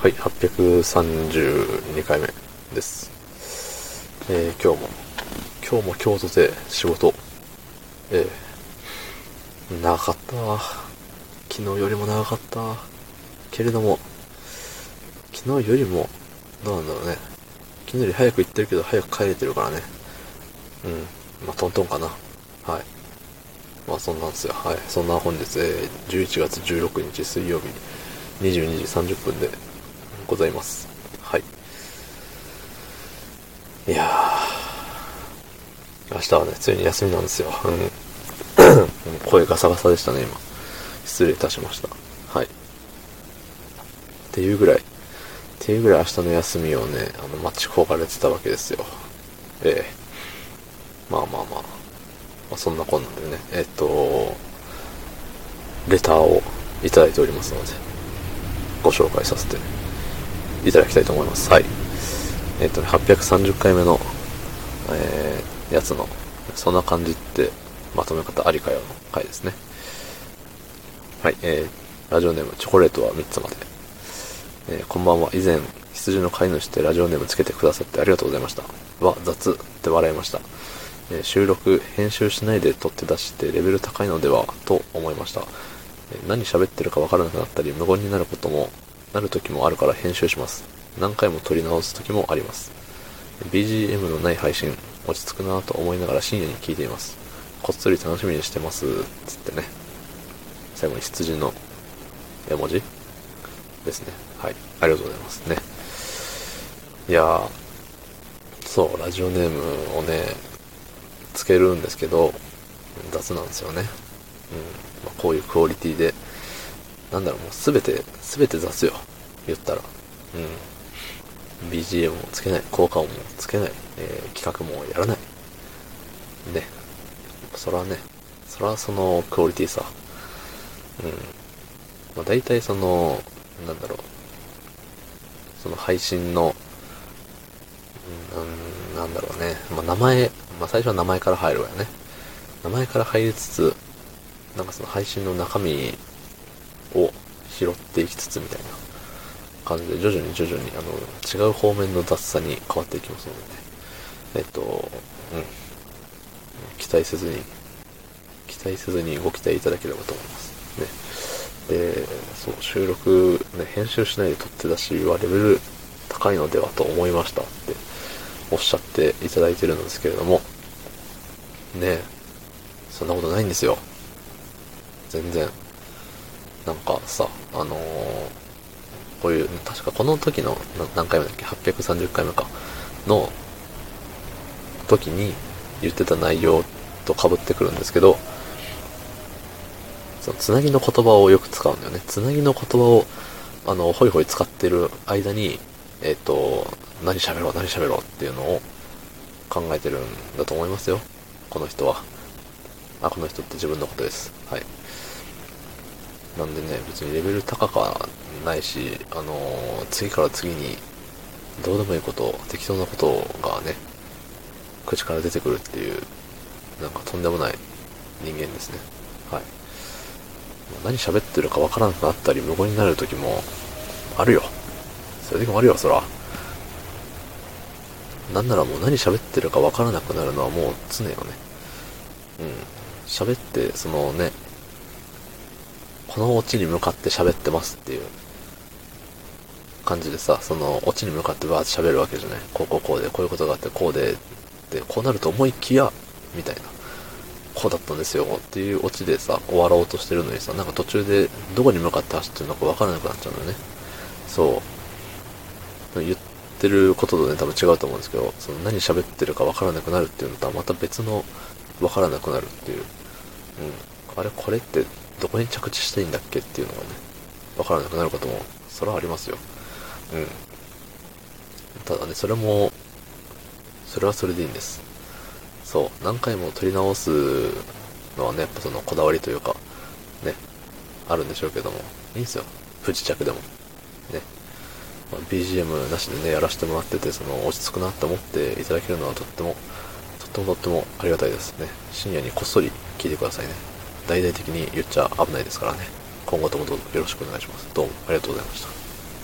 はい、832回目です。えー、今日も、今日も京都で仕事、えー、長かった。昨日よりも長かった。けれども、昨日よりも、どうなんだろうね。昨日より早く行ってるけど、早く帰れてるからね。うん。まあ、トントンかな。はい。まあ、そんなんですよ。はい。そんな本日、えー、11月16日水曜日、22時30分でございます。はい。いやー、明日はね、ついに休みなんですよ。うん。声ガサガサでしたね、今。失礼いたしました。はい。っていうぐらい、っていうぐらい明日の休みをね、あの、待ち焦がれてたわけですよ。ええまあまあまあ。まあ、そんなこんなんでね、えっと、レターをいただいておりますので、ご紹介させていただきたいと思います。はい。えっとね、830回目の、えー、やつの、そんな感じって、まとめ方ありかよの回ですね。はい、えー、ラジオネーム、チョコレートは3つまで。えー、こんばんは。以前、羊の飼い主でラジオネームつけてくださってありがとうございました。は、雑って笑いました。えー収録、編集しないで撮って出してレベル高いのではと思いました。えー何喋ってるかわからなくなったり、無言になることも、なる時もあるから編集します。何回も撮り直す時もあります。BGM のない配信、落ち着くなぁと思いながら深夜に聞いています。こっそり楽しみにしてます。つってね。最後に羊の絵文字？ですね。はい。ありがとうございますね。いやー、そう、ラジオネームをね、つけるんですけど、雑なんですよね。うん。まあ、こういうクオリティで、なんだろう、もうすべて、すべて雑よ。言ったら。うん。BGM もつけない、効果音もつけない、えー企画もやらない。ね。そらね、そらそのクオリティさ。うん。まあ、大体その、なんだろう。その配信の、うん、なんだろうね。まあ、名前、まあ、最初は名前から入るわよね。名前から入りつつ、なんかその配信の中身を拾っていきつつみたいな感じで、徐々に徐々に、あの、違う方面の雑さに変わっていきますのでね。えっと、うん。期待せずに、期待せずにご期待いただければと思います。ね。で、そう、収録、ね、編集しないで撮って出しはレベル高いのではと思いましたっておっしゃっていただいてるんですけれども、ねそんなことないんですよ。全然。なんかさ、あのーこういう、確かこの時の、何回目だっけ ?830 回目か。の時に言ってた内容と被ってくるんですけど、そのつなぎの言葉をよく使うんだよね。つなぎの言葉を、あの、ホイホイ使ってる間に、えっ、と、何喋ろう、何喋ろうっていうのを考えてるんだと思いますよ。この人は。あ、この人って自分のことです。はい。なんでね、別にレベル高かないし、あのー次から次に、どうでもいいこと、適当なことがね、口から出てくるっていう、なんかとんでもない人間ですね。はい。何喋ってるかわからなくなったり、無言になる時も、あるよ。そういう時もあるよ、そら。なんならもう何喋ってるかわからなくなるのはもう常よね。うん。喋って、そのね、このオチに向かって喋ってますっていう感じでさ、そのオチに向かってバーって喋るわけじゃない。こうこうこうで、こういうことがあって、こうで、で、こうなると思いきや、みたいな。こうだったんですよっていうオチでさ、終わろうとしてるのにさ、なんか途中でどこに向かって走ってるのかわからなくなっちゃうのよね。そう。言ってることとね、多分違うと思うんですけど、その何喋ってるかわからなくなるっていうのとはまた別のわからなくなるっていう。うん。あれ、これってどこに着地していいんだっけっていうのがね、わからなくなることも、それはありますよ。うん。ただね、それも、それはそれでいいんです。そう、何回も撮り直すのはね、やっぱそのこだわりというか、ね、あるんでしょうけども、いいんですよ。不時着でも。ね。まあ BGM なしでね、やらせてもらってて、その、落ち着くなって思っていただけるのはとっても、とってもとってもありがたいですね。深夜にこっそり聞いてくださいね。大々的に言っちゃ危ないですからね。今後ともどうぞよろしくお願いします。どうもありがとうございました。